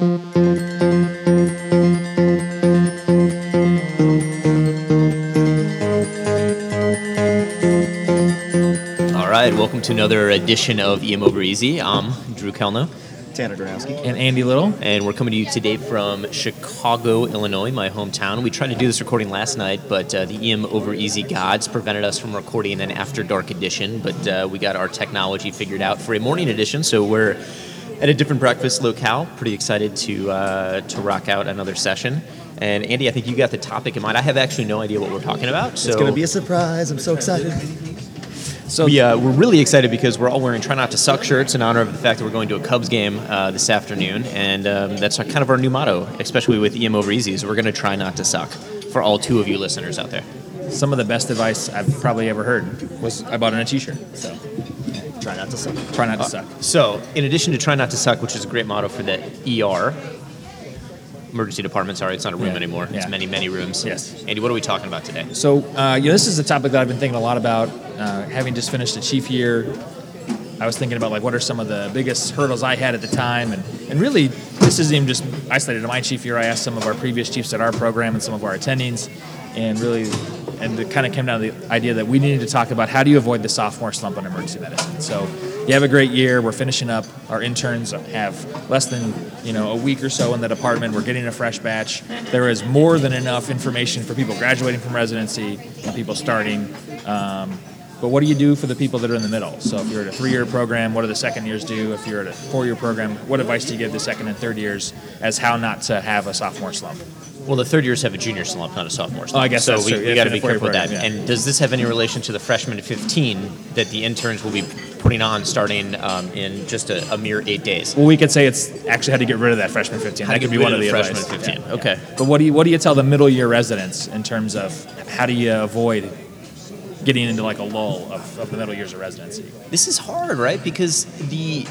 All right, welcome to another edition of EM Over Easy. I'm Drew Kalnow, Tanner Gronowski. and Andy Little. and we're coming to you today from Chicago, Illinois, my hometown. We tried to do this recording last night, but uh, the EM Over Easy gods prevented us from recording an after dark edition. But uh, we got our technology figured out for a morning edition, so we're at a different breakfast locale. Pretty excited to uh, to rock out another session. And Andy, I think you got the topic in mind. I have actually no idea what we're talking about. So It's going to be a surprise. I'm so excited. So we, uh, we're really excited because we're all wearing Try Not to Suck shirts in honor of the fact that we're going to a Cubs game uh, this afternoon. And um, that's kind of our new motto, especially with EM Over Easy, is we're going to try not to suck for all two of you listeners out there. some of the best advice I've probably ever heard was I bought in a T-shirt. So Try not to suck. try not to suck. So, in addition to Try Not to Suck, which is a great motto for the ER, emergency department, sorry, it's not a room Yeah. anymore. It's many, many rooms. Yes. Andy, what are we talking about today? So uh, you know, this is a topic that I've been thinking a lot about. Uh, having just finished a chief year, I was thinking about like what are some of the biggest hurdles I had at the time, and and really this isn't even just isolated to my chief year. I asked some of our previous chiefs at our program and some of our attendings, and really, and it kind of came down to the idea that we needed to talk about how do you avoid the sophomore slump in emergency medicine. So you have a great year. We're finishing up. Our interns have less than you know a week or so in the department. We're getting a fresh batch. There is more than enough information for people graduating from residency and people starting. Um, but what do you do for the people that are in the middle? So if you're at a three-year program, what do the second years do? If you're at a four-year program, what advice do you give the second and third years as how not to have a sophomore slump? Well, the third years have a junior slump, not a sophomore slump. Oh, I guess so. we, we got to be careful with that. yeah. And does this have any relation to the freshman to 15 that the interns will be putting on starting um, in just a, a mere eight days? Well, we could say it's actually how to get rid of that freshman 15. How that could be one of of the the freshman advice. 15. Yeah, Okay. yeah. But what do you what do you tell the middle year residents in terms of how do you avoid getting into like a lull of, of the middle years of residency? This is hard, right? Because the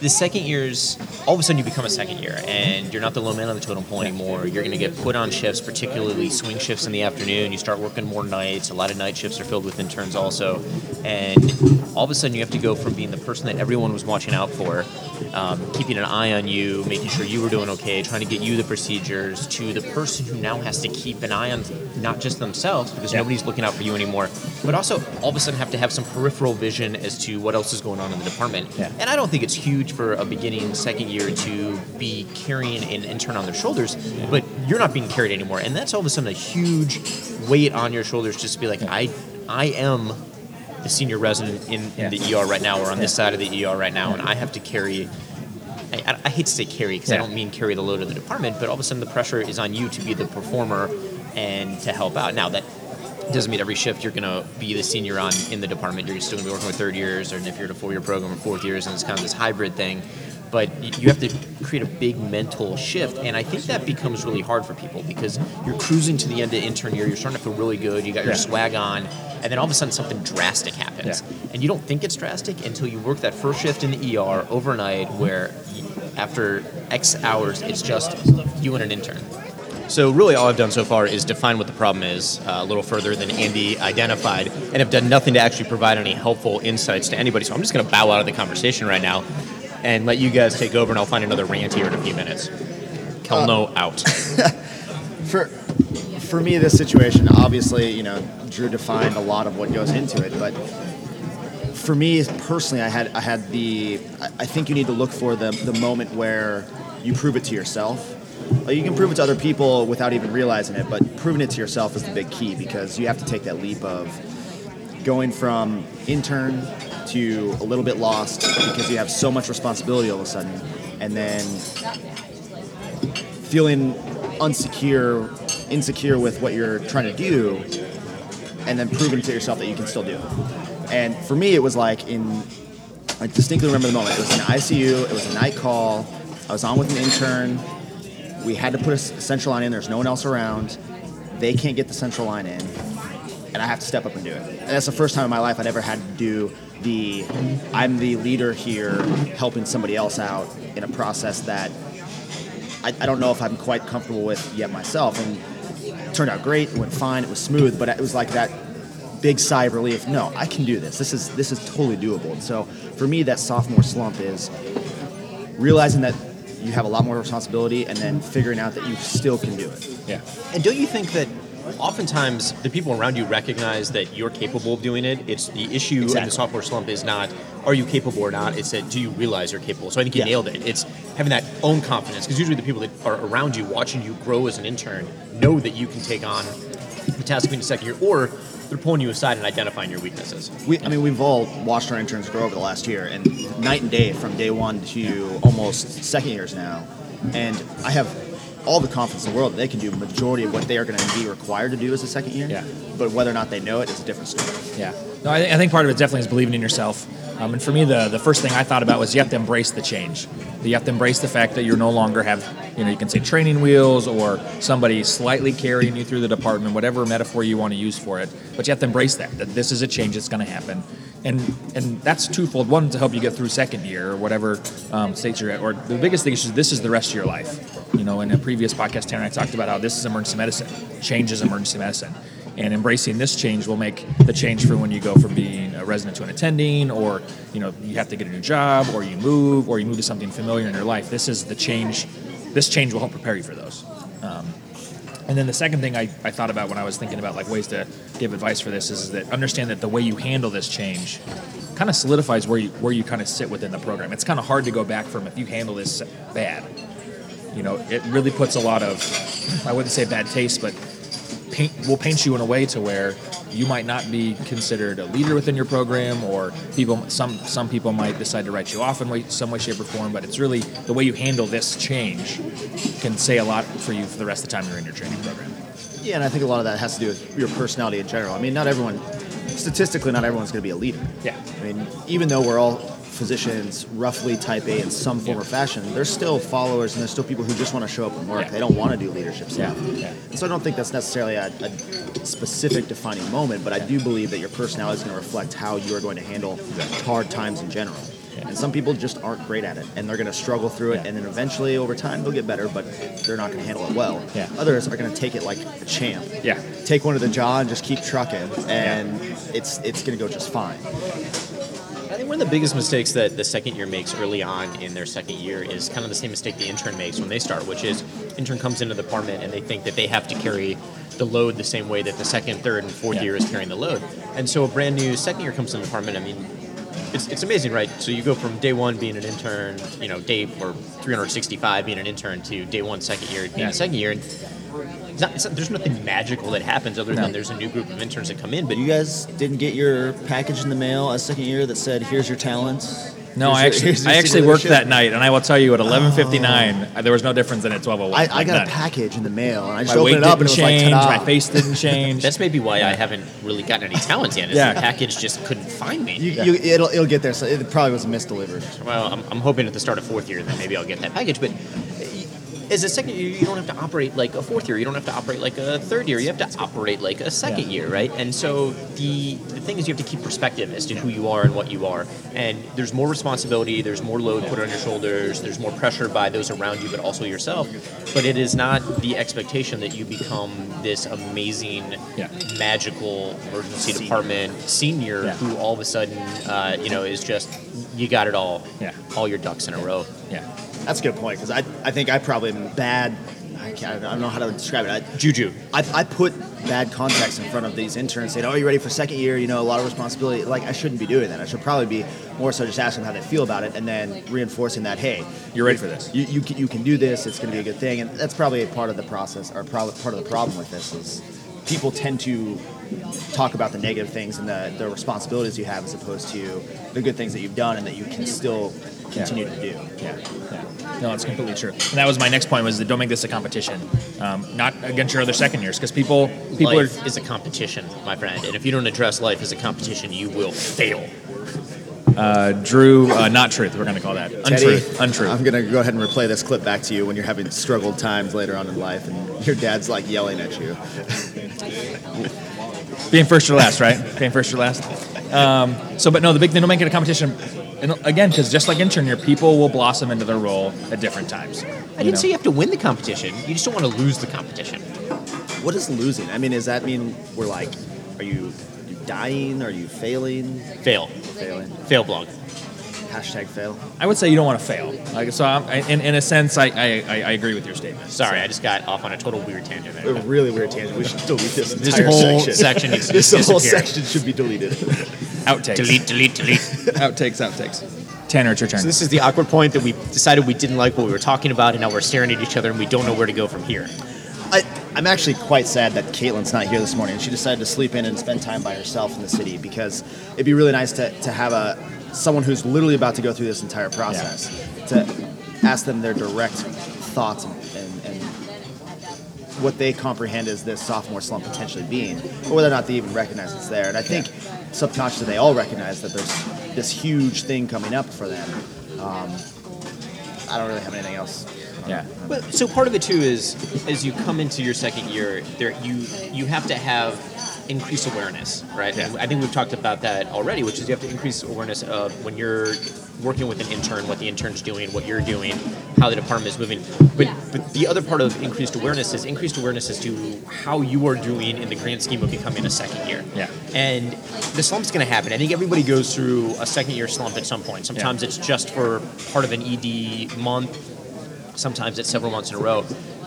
the second years, all of a sudden you become a second year, and you're not the low man on the totem pole anymore. You're going to get put on shifts, particularly swing shifts in the afternoon. You start working more nights. A lot of night shifts are filled with interns also, and all of a sudden you have to go from being the person that everyone was watching out for, um, keeping an eye on you, making sure you were doing okay, trying to get you the procedures, to the person who now has to keep an eye on not just themselves because Yeah. nobody's looking out for you anymore, but also all of a sudden have to have some peripheral vision as to what else is going on in the department. Yeah. And I don't think it's huge for a beginning second year to be carrying an intern on their shoulders, but you're not being carried anymore, and that's all of a sudden a huge weight on your shoulders just to be like, I, I am the senior resident in, in Yeah. the ER right now, or on this side of the ER right now, and I have to carry. I, I- hate to say carry because I don't mean carry the load of the department, but all of a sudden the pressure is on you to be the performer and to help out. Now that doesn't mean every shift you're going to be the senior on in the department. You're still going to be working with third years, or if you're in a four-year program or fourth years, and it's kind of this hybrid thing. But you have to create a big mental shift, and I think that becomes really hard for people because you're cruising to the end of intern year. You're starting to feel really good. You got your Yeah. swag on, and then all of a sudden something drastic happens, Yeah. and you don't think it's drastic until you work that first shift in the ER overnight, where y- after X hours it's just you and an intern. So really, all I've done so far is define what the problem is uh, a little further than Andy identified, and have done nothing to actually provide any helpful insights to anybody. So I'm just going to bow out of the conversation right now, and let you guys take over, and I'll find another rant here in a few minutes. Kalnow um, out. For for me, this situation, obviously, you know, Drew defined a lot of what goes into it, but for me personally, I had I had the I I think you need to look for the the moment where you prove it to yourself. Like, you can prove it to other people without even realizing it, but proving it to yourself is the big key because you have to take that leap of going from intern to a little bit lost because you have so much responsibility all of a sudden, and then feeling unsecure, insecure with what you're trying to do, and then proving to yourself that you can still do it. And for me, it was like in, I distinctly remember the moment. It was in ICU. It was a night call. I was on with an intern. We had to put a central line in. There's no one else around. They can't get the central line in, and I have to step up and do it. And that's the first time in my life I'd ever had to do the, I'm the leader here, helping somebody else out in a process that I, I don't know if I'm quite comfortable with yet myself. And it turned out great. It went fine. It was smooth, but it was like that big sigh of relief. No, I can do this. This is this is totally doable. And so for me, that sophomore slump is realizing that you have a lot more responsibility, and then figuring out that you still can do it. Yeah. And don't you think that oftentimes the people around you recognize that you're capable of doing it? It's the issue in Exactly. the sophomore slump is not are you capable or not. It's that do you realize you're capable. So I think you Yeah. nailed it. It's having that own confidence because usually the people that are around you, watching you grow as an intern, know that you can take on the task being a second year, or they're pulling you aside and identifying your weaknesses. We, I mean, we've all watched our interns grow over the last year, and night and day from day one to almost second years now. And I have all the confidence in the world that they can do majority of what they are going to be required to do as a second year. Yeah. But whether or not they know it, it is a different story. Yeah. No, I, I think part of it definitely is believing in yourself. Um, and for me, the, the first thing I thought about was you have to embrace the change. You have to embrace the fact that you no longer have, you know, you can say training wheels or somebody slightly carrying you through the department, whatever metaphor you want to use for it. But you have to embrace that, that this is a change that's going to happen. And and that's twofold. One, to help you get through second year or whatever um, state you're at. Or the biggest thing is just this is the rest of your life. You know, in a previous podcast, Tanner and I talked about how this is emergency medicine. Change is emergency medicine. And embracing this change will make the change for when you go from being a resident to an attending or you know you have to get a new job or you move or you move to something familiar in your life. This is the change this change will help prepare you for those. Um, and then the second thing I, I thought about when i was thinking about like ways to give advice for this is that understand that the way you handle this change kind of solidifies where you where you kind of sit within the program. It's kind of hard to go back from if you handle this bad you know it really puts a lot of i wouldn't say bad taste but paint will paint you in a way to where you might not be considered a leader within your program, or people some some people might decide to write you off in way, some way, shape, or form. But it's really the way you handle this change can say a lot for you for the rest of the time you're in your training program. Yeah, and I think a lot of that has to do with your personality in general. I mean, not everyone, statistically, not everyone's going to be a leader. Yeah. I mean, even though we're all physicians, roughly type A in some form or fashion, there's still followers and there's still people who just want to show up and work. Yeah. They don't want to do leadership Yeah. stuff. Yeah. And so I don't think that's necessarily a, a specific defining moment, but I do believe that your personality is going to reflect how you are going to handle hard times in general. Yeah. And some people just aren't great at it, and they're going to struggle through it, Yeah. and then eventually, over time, they'll get better, but they're not going to handle it well. Yeah. Others are going to take it like a champ. Yeah. Take one to the jaw and just keep trucking, and it's it's going to go just fine. Think one of the biggest mistakes that the second year makes early on in their second year is kind of the same mistake the intern makes when they start, which is intern comes into the department and they think that they have to carry the load the same way that the second, third, and fourth Yeah. year is carrying the load. And so a brand new second year comes in the department. I mean, it's, it's amazing, right? So you go from day one being an intern, you know, day or 365 being an intern to day one second year being Yeah. a second year. And not, it's not, there's nothing magical that happens other No. than there's a new group of interns that come in. But You guys didn't get your package in the mail a second year that said, "Here's your talents." No, Here's I actually your I actually worked that night, and I will tell you at 11:59 uh, there was no difference than at 12:01. I, I got None. a package in the mail, and I just My opened it up, and it was like, change. "Ta-da." my face didn't change. That's maybe why I haven't really gotten any talent yet. Is Yeah. the package just couldn't find me. You, you, it'll, it'll get there. So it probably was misdelivered. well, I'm, I'm hoping at the start of fourth year that maybe I'll get that package. But as a second year, you don't have to operate like a fourth year. You don't have to operate like a third year. You have to operate like a second Yeah. year, right? And so the the thing is, you have to keep perspective as to who you are and what you are. And there's more responsibility. There's more load put on your shoulders. There's more pressure by those around you, but also yourself. But it is not the expectation that you become this amazing, Yeah. magical emergency Senior. department senior Yeah. who all of a sudden, uh, you know, is just you got it all, Yeah. all your ducks in a row. yeah. That's a good point because I, I think I probably am bad. I, I don't know how to describe it. I, Juju. I, I put bad context in front of these interns saying, "Oh, you ready for second year? You know, a lot of responsibility." Like I shouldn't be doing that. I should probably be more so just asking how they feel about it, and then reinforcing that, "Hey, You're ready for this. You you can, you can do this. It's going to be a good thing." And that's probably a part of the process, or probably part of the problem with this is people tend to talk about the negative things and the, the responsibilities you have as opposed to the good things that you've done and that you can still continue to do. Yeah, yeah. No, that's completely true. And that was my next point was that don't make this a competition, um, not against your other second years, because people people life are is a competition, my friend. And if you don't address life as a competition, you will fail. uh, Drew, uh, not truth. We're going to call that untruth. Teddy, untruth. I'm gonna go ahead and replay this clip back to you when you're having struggled times later on in life, and your dad's like yelling at you. Being first or last, right? Being first or last. Um, so, but no, the big thing, don't make it a competition. And again, because just like intern year, people will blossom into their role at different times. I didn't say you have to win the competition. You just don't want to lose the competition. What is losing? I mean, does that mean we're like, are you, are you dying? Are you failing? Fail. Failing. Fail blog. Hashtag fail. I would say you don't want to fail. Like so, I'm, I- in, in a sense, I, I, I I agree with your statement. Sorry, I just got off on a total weird tangent A really weird tangent. We should delete this This entire whole section. section needs to this whole section should be deleted. Outtakes. Delete, delete, delete. Outtakes. Outtakes. Tanner, it's your turn. So this is the awkward point that we decided we didn't like what we were talking about, and now we're staring at each other and we don't know where to go from here. I, I'm actually quite sad that Caitlin's not here this morning. She decided to sleep in and spend time by herself in the city because it'd be really nice to, to have a someone who's literally about to go through this entire process to ask them their direct thoughts and, and, and what they comprehend as this sophomore slump potentially being, or whether or not they even recognize it's there. And I think subconsciously they all recognize that there's this huge thing coming up for them. Um, I don't really have anything else. yeah. But so part of it too is as you come into your second year, there you you have to have increased awareness, right? Yeah. And I think we've talked about that already, which is you have to increase awareness of when you're working with an intern, what the intern's doing, what you're doing, how the department is moving. But but the other part of increased awareness is increased awareness as to how you are doing in the grand scheme of becoming a second year. Yeah. And the slump's going to happen. I think everybody goes through a second year slump at some point. Sometimes it's just for part of an ED month, sometimes it's several months in a row.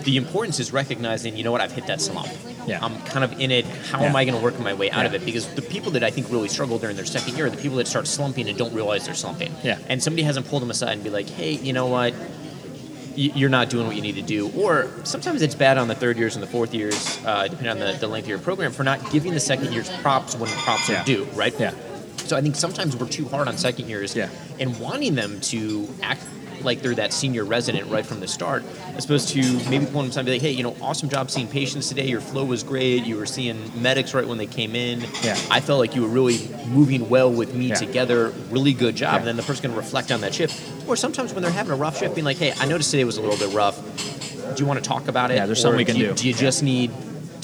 The importance is recognizing, you know what, I've hit that slump. Yeah. I'm kind of in it. How Yeah. am I going to work my way out of it? Because the people that I think really struggle during their second year are the people that start slumping and don't realize they're slumping. Yeah. And somebody hasn't pulled them aside and be like, hey, you know what? You're not doing what you need to do. Or sometimes it's bad on the third years and the fourth years, uh, depending on the, the length of your program, for not giving the second years props when props Yeah. are due, right? Yeah. So I think sometimes we're too hard on second years Yeah. and wanting them to act like they're that senior resident right from the start, as opposed to maybe pulling them aside and be like, hey, you know, awesome job seeing patients today. Your flow was great. You were seeing medics right when they came in. Yeah. I felt like you were really moving well with me Yeah. together. Really good job. Yeah. And then the person's going to reflect on that shift. Or sometimes when they're having a rough shift, being like, hey, I noticed today was a little bit rough. Do you want to talk about it? Yeah, there's something we can do. You, do. do you just need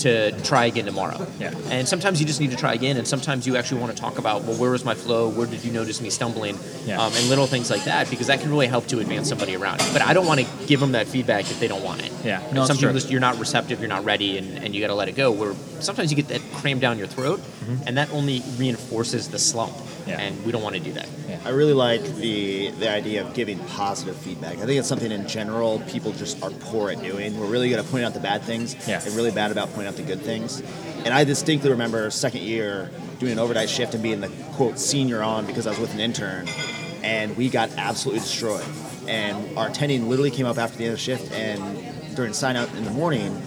to try again tomorrow? Yeah. And sometimes you just need to try again, and sometimes you actually want to talk about, well, where was my flow? Where did you notice me stumbling? Yeah. Um, and little things like that, because that can really help to advance somebody around. But I don't want to give them that feedback if they don't want it. Yeah. No, some people just, you're not receptive, you're not ready, and, and you got to let it go. Where sometimes you get that crammed down your throat, and that only reinforces the slump. Yeah. And we don't want to do that. I really like the the idea of giving positive feedback. I think it's something in general people just are poor at doing. We're really good at pointing out the bad things Yeah. and really bad about pointing out the good things. And I distinctly remember second year doing an overnight shift and being the quote senior on because I was with an intern, and we got absolutely destroyed. And our attending literally came up after the end of the shift and during sign out in the morning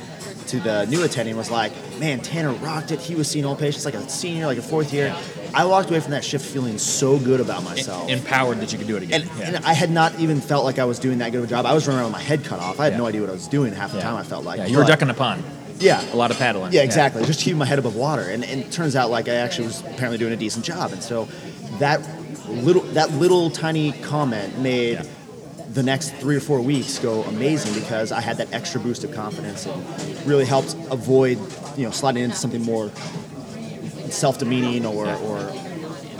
to the new attending was like, man, Tanner rocked it. He was seeing old patients like a senior, like a fourth year. I walked away from that shift feeling so good about myself. Empowered that you could do it again. And, yeah. and I had not even felt like I was doing that good of a job. I was running around with my head cut off. I had Yeah. no idea what I was doing half the Yeah. time. I felt like yeah, you were ducking a pond. Yeah, A lot of paddling. yeah, exactly. Just keeping my head above water, and, and it turns out like I actually was apparently doing a decent job. And so that little that little tiny comment made the next three or four weeks go amazing because I had that extra boost of confidence and really helped avoid you know sliding into something more self-demeaning or, Yeah. or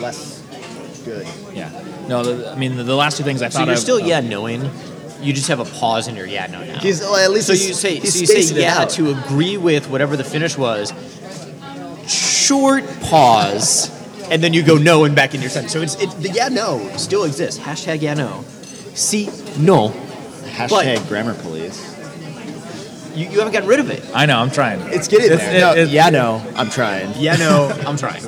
less good. Yeah. No, the, I mean the, the last two things I So thought you're still uh, yeah knowing. You just have a pause in your yeah no now. He's well, at least So you say so you say yeah out. to agree with whatever the finish was. Short pause, and then you go no and back in your sentence. So it's it, the yeah no still exists. Hashtag yeah no. See no, Hashtag grammar police. You, you haven't gotten rid of it. I know. I'm trying. It's getting It's- there. No, it- it- yeah, no, I'm trying. Yeah no, I'm trying.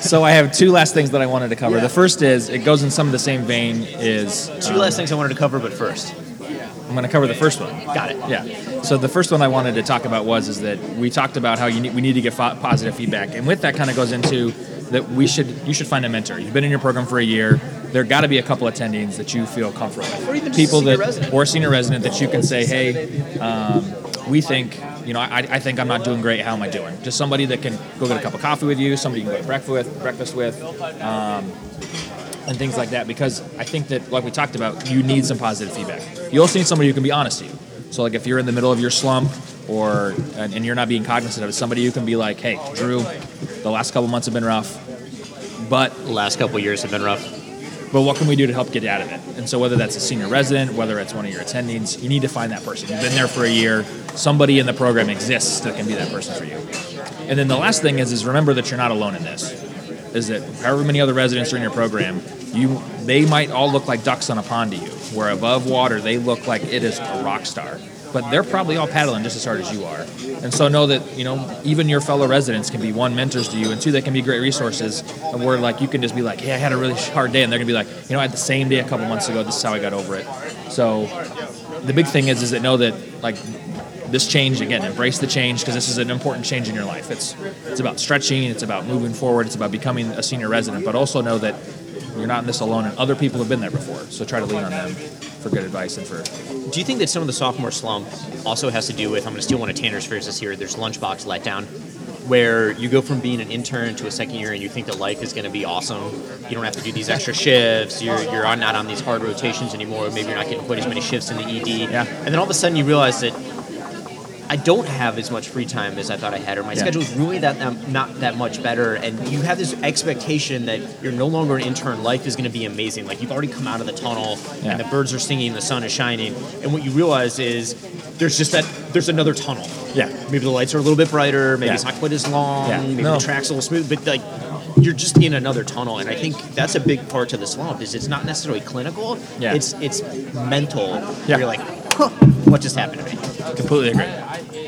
So I have two last things that I wanted to cover. Yeah. The first is it goes in some of the same vein. Is Two um, last things I wanted to cover, but first, I'm going to cover the first one. got it. Yeah. So the first one I wanted to talk about was is that we talked about how you need, we need to get fo- positive feedback, and with that kind of goes into that we should you should find a mentor. You've been in your program for a year. There got to be a couple attendings that you feel comfortable with, Or even people that resident. or senior resident that you can say, hey, um, we think you know I, I think I'm not doing great. How am I doing? Just somebody that can go get a cup of coffee with you, somebody you can go to breakfast with, breakfast with. Um, and things like that because I think that, like we talked about, you need some positive feedback. You also need somebody who can be honest to you. So, like if you're in the middle of your slump or and, and you're not being cognizant of it, somebody who can be like, "Hey, Drew, the last couple months have been rough, but The last couple years have been rough. But what can we do to help get out of it?" And so, whether that's a senior resident, whether it's one of your attendings, you need to find that person. You've been there for a year. Somebody in the program exists that can be that person for you. And then the last thing is, is remember that you're not alone in this. Is that however many other residents are in your program, you they might all look like ducks on a pond to you. Where above water, they look like it is a rock star. But they're probably all paddling just as hard as you are. And so know that, you know, even your fellow residents can be one, mentors to you, and two, they can be great resources. Where like you can just be like, hey, I had a really hard day, and they're gonna be like, you know, I had the same day a couple months ago, this is how I got over it. So the big thing is is that know that like this change again embrace the change because this is an important change in your life it's it's about stretching it's about moving forward it's about becoming a senior resident but also know that you're not in this alone and other people have been there before so try to lean on them for good advice and for Do you think that some of the sophomore slump also has to do with? I'm going to steal one of Tanner's phrases here. There's lunchbox letdown, where you go from being an intern to a second year, and you think that life is going to be awesome. You don't have to do these extra shifts. You're you're not on these hard rotations anymore. Maybe you're not getting quite as many shifts in the ED. Yeah. And then all of a sudden you realize that. I don't have as much free time as I thought I had, or my Yeah. schedule is really that um, not that much better. And you have this expectation that you're no longer an intern. Life is going to be amazing. Like you've already come out of the tunnel, Yeah. and the birds are singing, the sun is shining, and what you realize is there's just that there's another tunnel. Yeah. Maybe the lights are a little bit brighter. Maybe Yeah. it's not quite as long. Yeah. Maybe No. the track's a little smooth, but like you're just in another tunnel, and I think that's a big part to the slump. Is it's not necessarily clinical. Yeah. It's it's mental. Yeah. You're like, huh, what just happened to me? Completely agree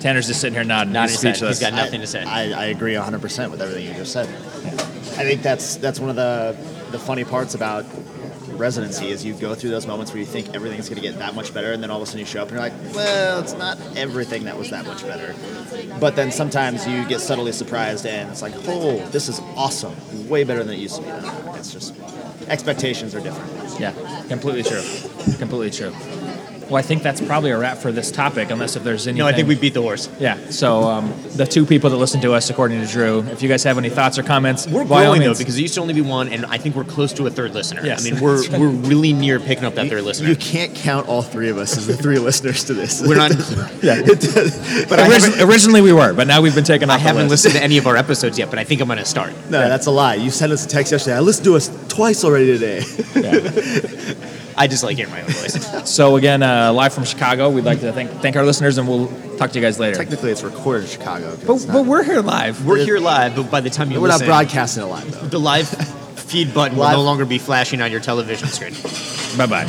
tanner's just sitting here nodding Nodding he's his head. speechless He's got nothing to say. I, I agree 100% with everything you just said. I think that's that's one of the the funny parts about residency is you go through those moments where you think everything's going to get that much better, and then all of a sudden you show up and you're like, well, it's not everything that was that much better. But then sometimes you get subtly surprised, and it's like, oh, this is awesome, way better than it used to be. It's just expectations are different. Yeah, completely true. Completely true. Well, I think that's probably a wrap for this topic, unless if there's any. No, I think we beat the horse. Yeah. So um, the two people that listen to us, according to Drew, if you guys have any thoughts or comments, We're by all growing though because it used to only be one, and I think we're close to a third listener. Yes. I mean, we're we're really near picking up that third listener. You can't count all three of us as the three listeners to this. We're not. yeah. But I Origi- originally we were, but now we've been taken off. I haven't the list. listened to any of our episodes yet, but I think I'm going to start. No, that's a lie. You sent us a text yesterday. I listened to us twice already today. I just like hearing my own voice. So again, uh, live from Chicago, we'd like to thank thank our listeners, and we'll talk to you guys later. Technically, it's recorded in Chicago. 'cause But, not- but we're here live. We're here live, but by the time you we're not broadcasting it live, though. the live feed button will Live- no longer be flashing on your television screen. Bye bye.